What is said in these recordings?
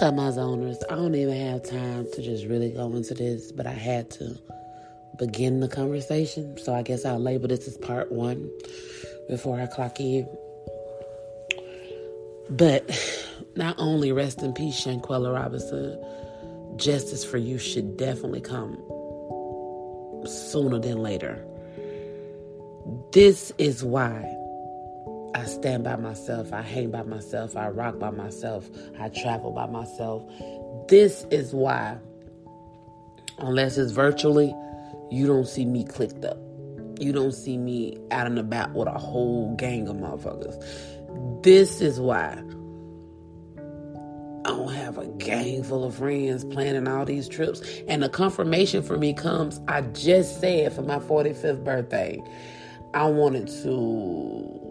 My zoners? I don't even have time to just really go into this, but I had to begin the conversation. So I guess I'll label this as part one before I clock in. But not only rest in peace, Shanquella Robinson, justice for you should definitely come sooner than later. This is why I stand by myself. I hang by myself. I rock by myself. I travel by myself. This is why, unless it's virtually, you don't see me clicked up. You don't see me out and about with a whole gang of motherfuckers. This is why I don't have a gang full of friends planning all these trips. And the confirmation for me comes, I just said for my 45th birthday, I wanted to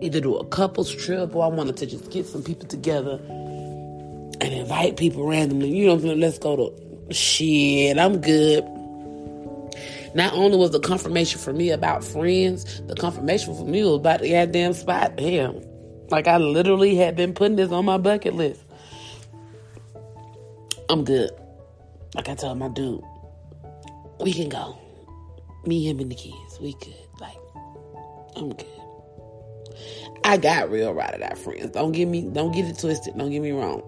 either do a couples trip or I wanted to just get some people together and invite people randomly. You know? Let's go to shit. I'm good. Not only was the confirmation for me about friends, the confirmation for me was about the goddamn spot. Damn. Like I literally had been putting this on my bucket list. I'm good. Like I told my dude, we can go. Me, him, and the kids. We good. Like, I'm good. I got real ride or die friends. Don't get me don't get it twisted. Don't get me wrong.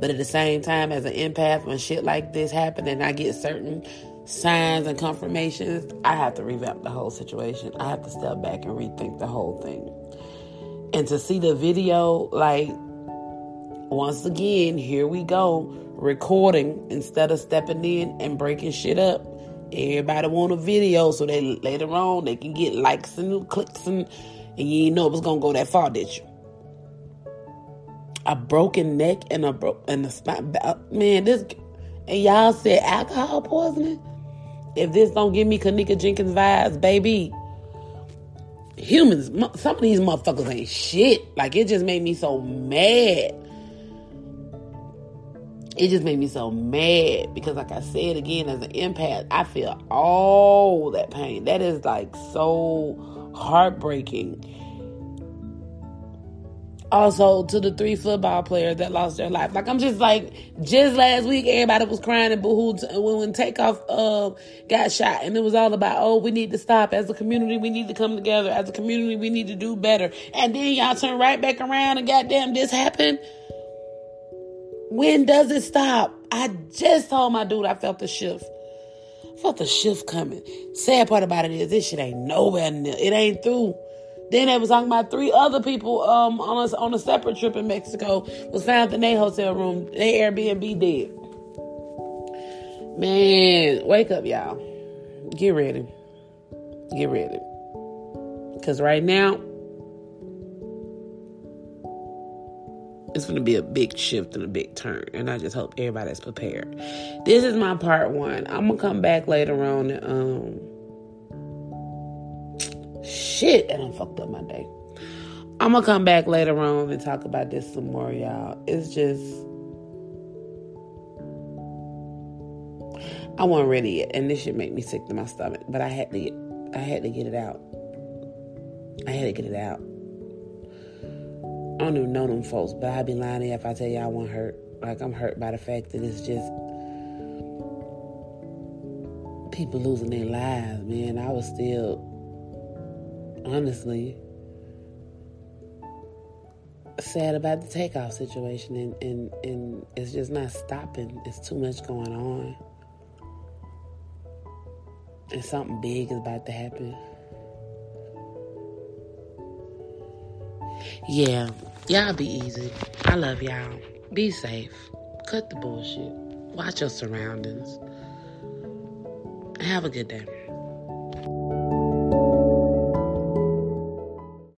But at the same time, as an empath, when shit like this happen and I get certain signs and confirmations, I have to revamp the whole situation. I have to step back and rethink the whole thing. And to see the video, like once again, here we go, recording instead of stepping in and breaking shit up. Everybody want a video so they later on they can get likes and clicks and and you didn't know it was gonna go that far, did you? A broken neck and a bro and a spine. Uh, man, this and y'all said alcohol poisoning. If this don't give me Kenneka Jenkins vibes, baby, humans, some of these motherfuckers ain't shit. Like it just made me so mad. It just made me so mad because, like I said again, as an empath, I feel all that pain. That is like so heartbreaking. Also, to the three football players that lost their life. Like, I'm just like, just last week, everybody was crying and boohooed when, when Takeoff uh, got shot. And it was all about, oh, we need to stop. As a community, we need to come together. As a community, we need to do better. And then y'all turn right back around and goddamn, this happened. When does it stop? I just told my dude I felt the shift felt the shift coming. Sad part about it is this shit ain't nowhere near. It ain't through. Then they was talking about three other people um, on a, on a separate trip in Mexico was found in their hotel room, their Airbnb dead. Man, wake up, y'all. Get ready. Get ready. Because right now, it's going to be a big shift and a big turn. And I just hope everybody's prepared. This is my part one. I'm going to come back later on. um, shit, and I fucked up my day. I'm going to come back later on and talk about this some more, y'all. It's just. I wasn't ready yet, and this should make me sick to my stomach. But I had to get, I had to get it out. I had to get it out. I don't even know them folks, but I'd be lying if I tell y'all I wasn't hurt. Like I'm hurt by the fact that it's just people losing their lives, man. I was still honestly sad about the takeoff situation and, and, and it's just not stopping. It's too much going on. And something big is about to happen. Yeah, y'all be easy. I love y'all. Be safe. Cut the bullshit. Watch your surroundings. Have a good day.